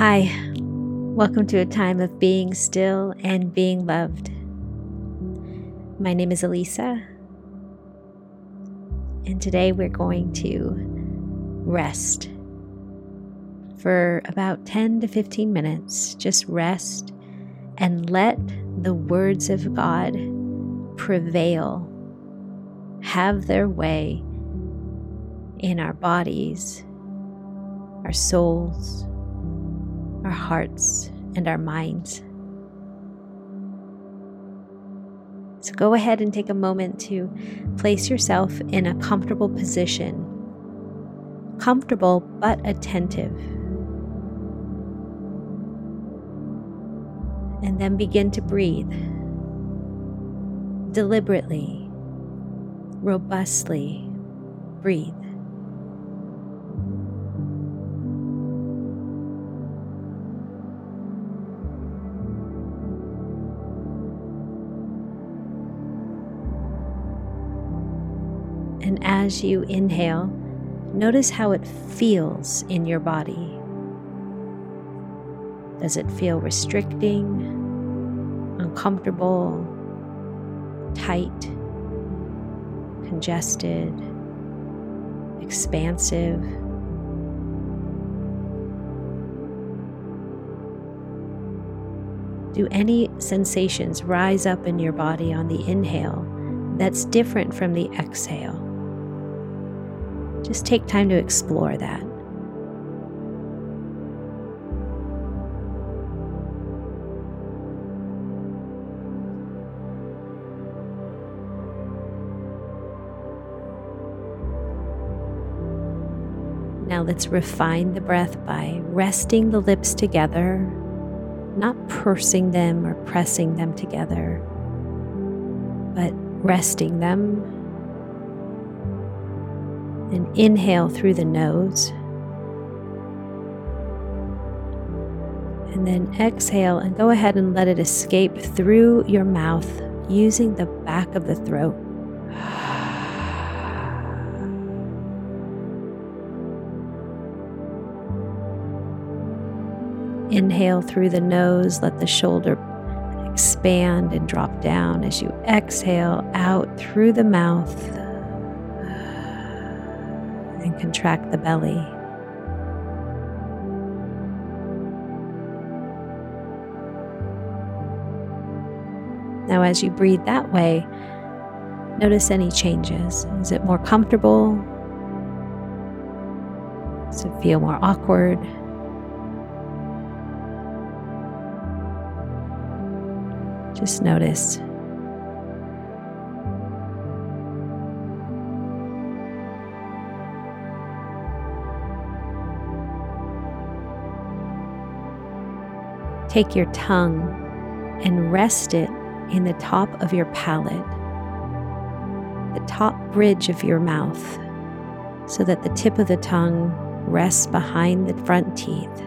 Hi, welcome to a time of being still and being loved. My name is Elisa, and today we're going to rest for about 10 to 15 minutes. Just rest and let the words of God prevail, have their way in our bodies, our souls, our hearts, and our minds. So go ahead and take a moment to place yourself in a comfortable position. Comfortable but attentive. And then begin to breathe deliberately, robustly. Breathe. As you inhale, notice how it feels in your body. Does it feel restricting, uncomfortable, tight, congested, expansive? Do any sensations rise up in your body on the inhale that's different from the exhale? Just take time to explore that. Now let's refine the breath by resting the lips together, not pursing them or pressing them together, but resting them and inhale through the nose. And then exhale and go ahead and let it escape through your mouth using the back of the throat. Inhale through the nose, let the shoulder expand and drop down as you exhale out through the mouth contract the belly. Now, as you breathe that way, notice any changes. Is it more comfortable? Does it feel more awkward? Just notice. Take your tongue and rest it in the top of your palate, the top bridge of your mouth, so that the tip of the tongue rests behind the front teeth.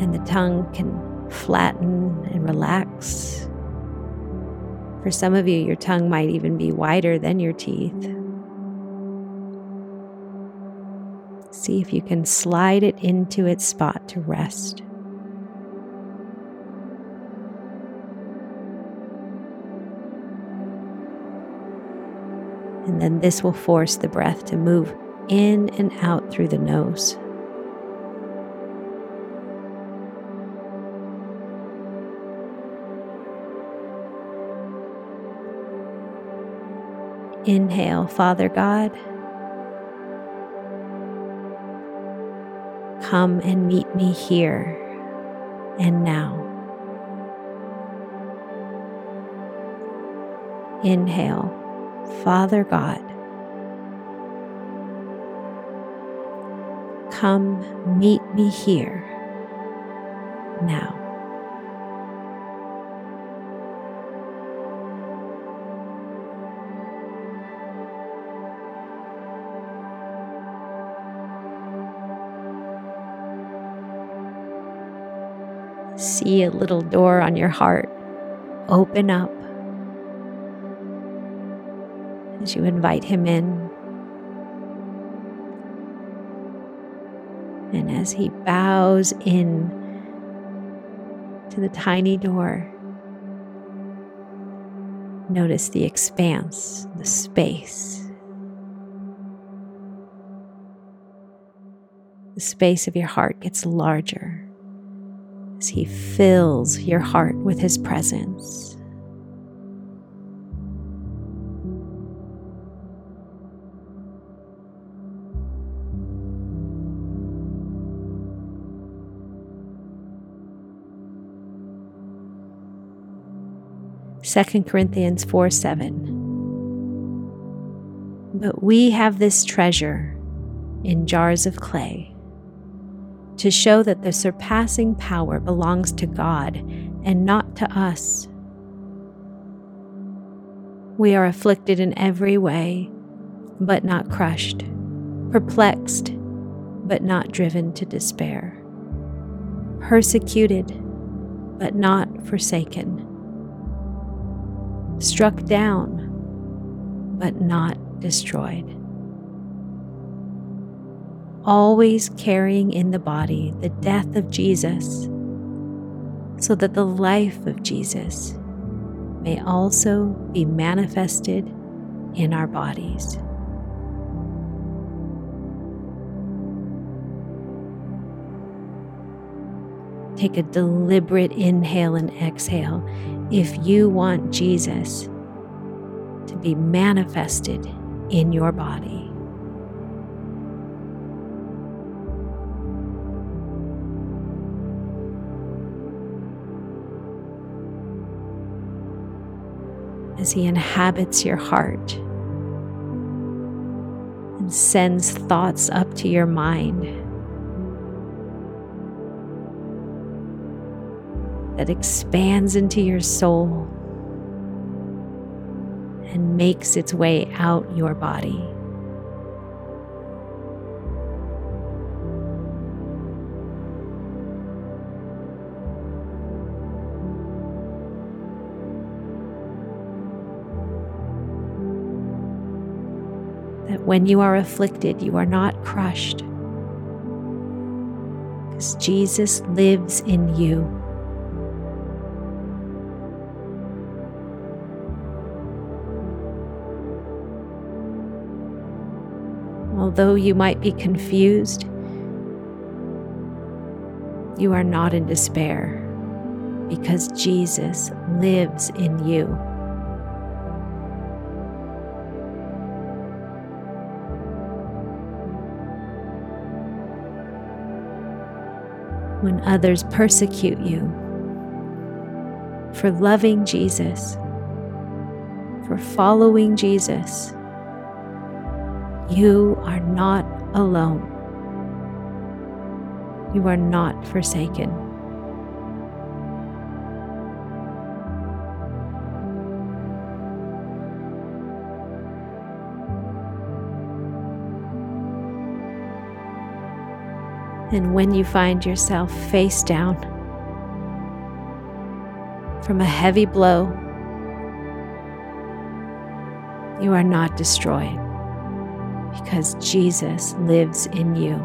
And the tongue can flatten and relax. For some of you, your tongue might even be wider than your teeth. See if you can slide it into its spot to rest. And then this will force the breath to move in and out through the nose. Inhale, Father God. Come and meet me here and now. Inhale, Father God. Come meet me here now. Little door on your heart open up as you invite Him in. And as he bows in to the tiny door, notice the expanse, the space. The space of your heart gets larger as he fills your heart with his presence. Second Corinthians 4 7. But we have this treasure in jars of clay to show that the surpassing power belongs to God and not to us. We are afflicted in every way, but not crushed, perplexed, but not driven to despair, persecuted, but not forsaken, struck down, but not destroyed always carrying in the body the death of Jesus, so that the life of Jesus may also be manifested in our bodies. Take a deliberate inhale and exhale if you want Jesus to be manifested in your body. As He inhabits your heart and sends thoughts up to your mind that expands into your soul and makes its way out your body. That when you are afflicted, you are not crushed. Because Jesus lives in you. Although you might be confused, you are not in despair because Jesus lives in you. When others persecute you for loving Jesus, for following Jesus. You are not alone. You are not forsaken. And when you find yourself face down from a heavy blow, you are not destroyed because Jesus lives in you.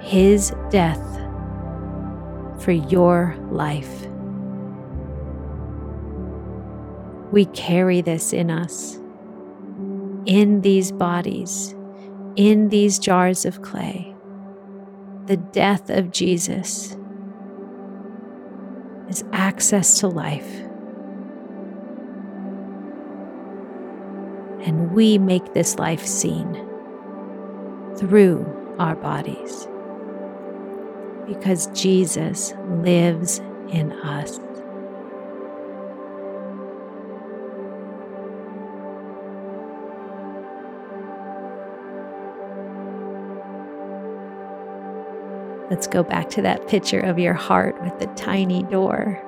His death for your life. We carry this in us in these bodies, in these jars of clay. The death of Jesus is access to life. And we make this life seen through our bodies because Jesus lives in us. Let's go back to that picture of your heart with the tiny door.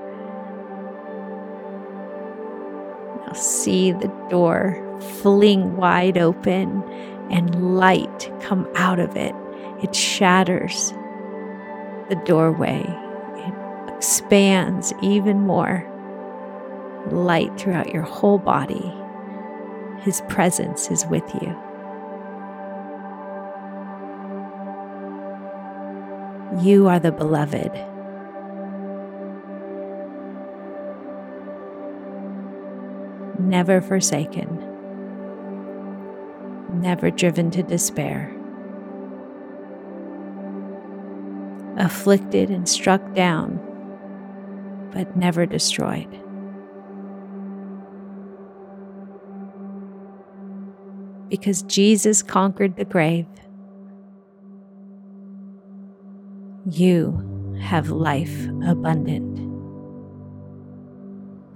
Now see the door fling wide open and light come out of it. It shatters the doorway, it expands even more light throughout your whole body His presence is with you. You are the beloved. Never forsaken, never driven to despair. Afflicted and struck down, but never destroyed. Because Jesus conquered the grave you have life abundant.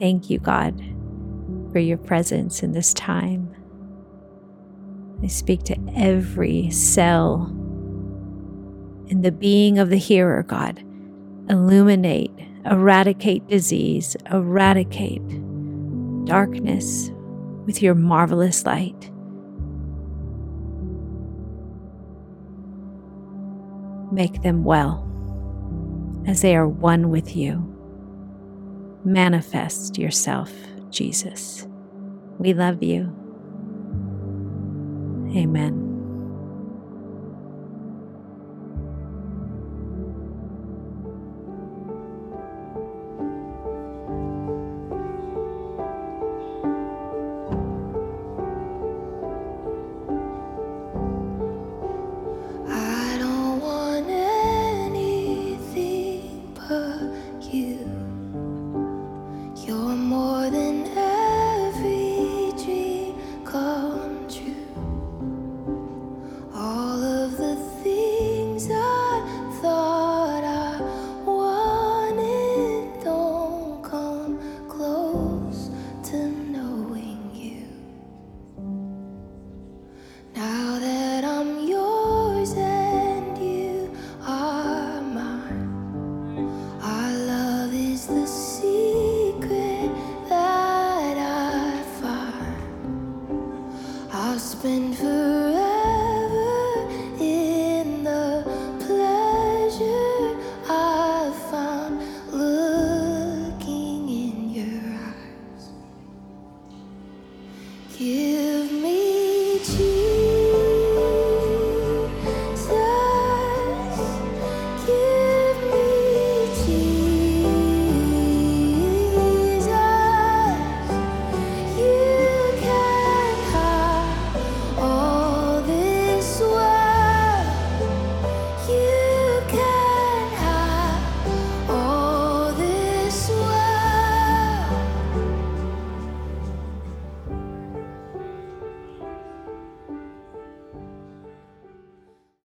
Thank you, God, for your presence in this time. I speak to every cell in the being of the hearer, God. Illuminate, eradicate disease, eradicate darkness with your marvelous light. Make them well as they are one with you. Manifest yourself, Jesus. We love you. Amen. Give me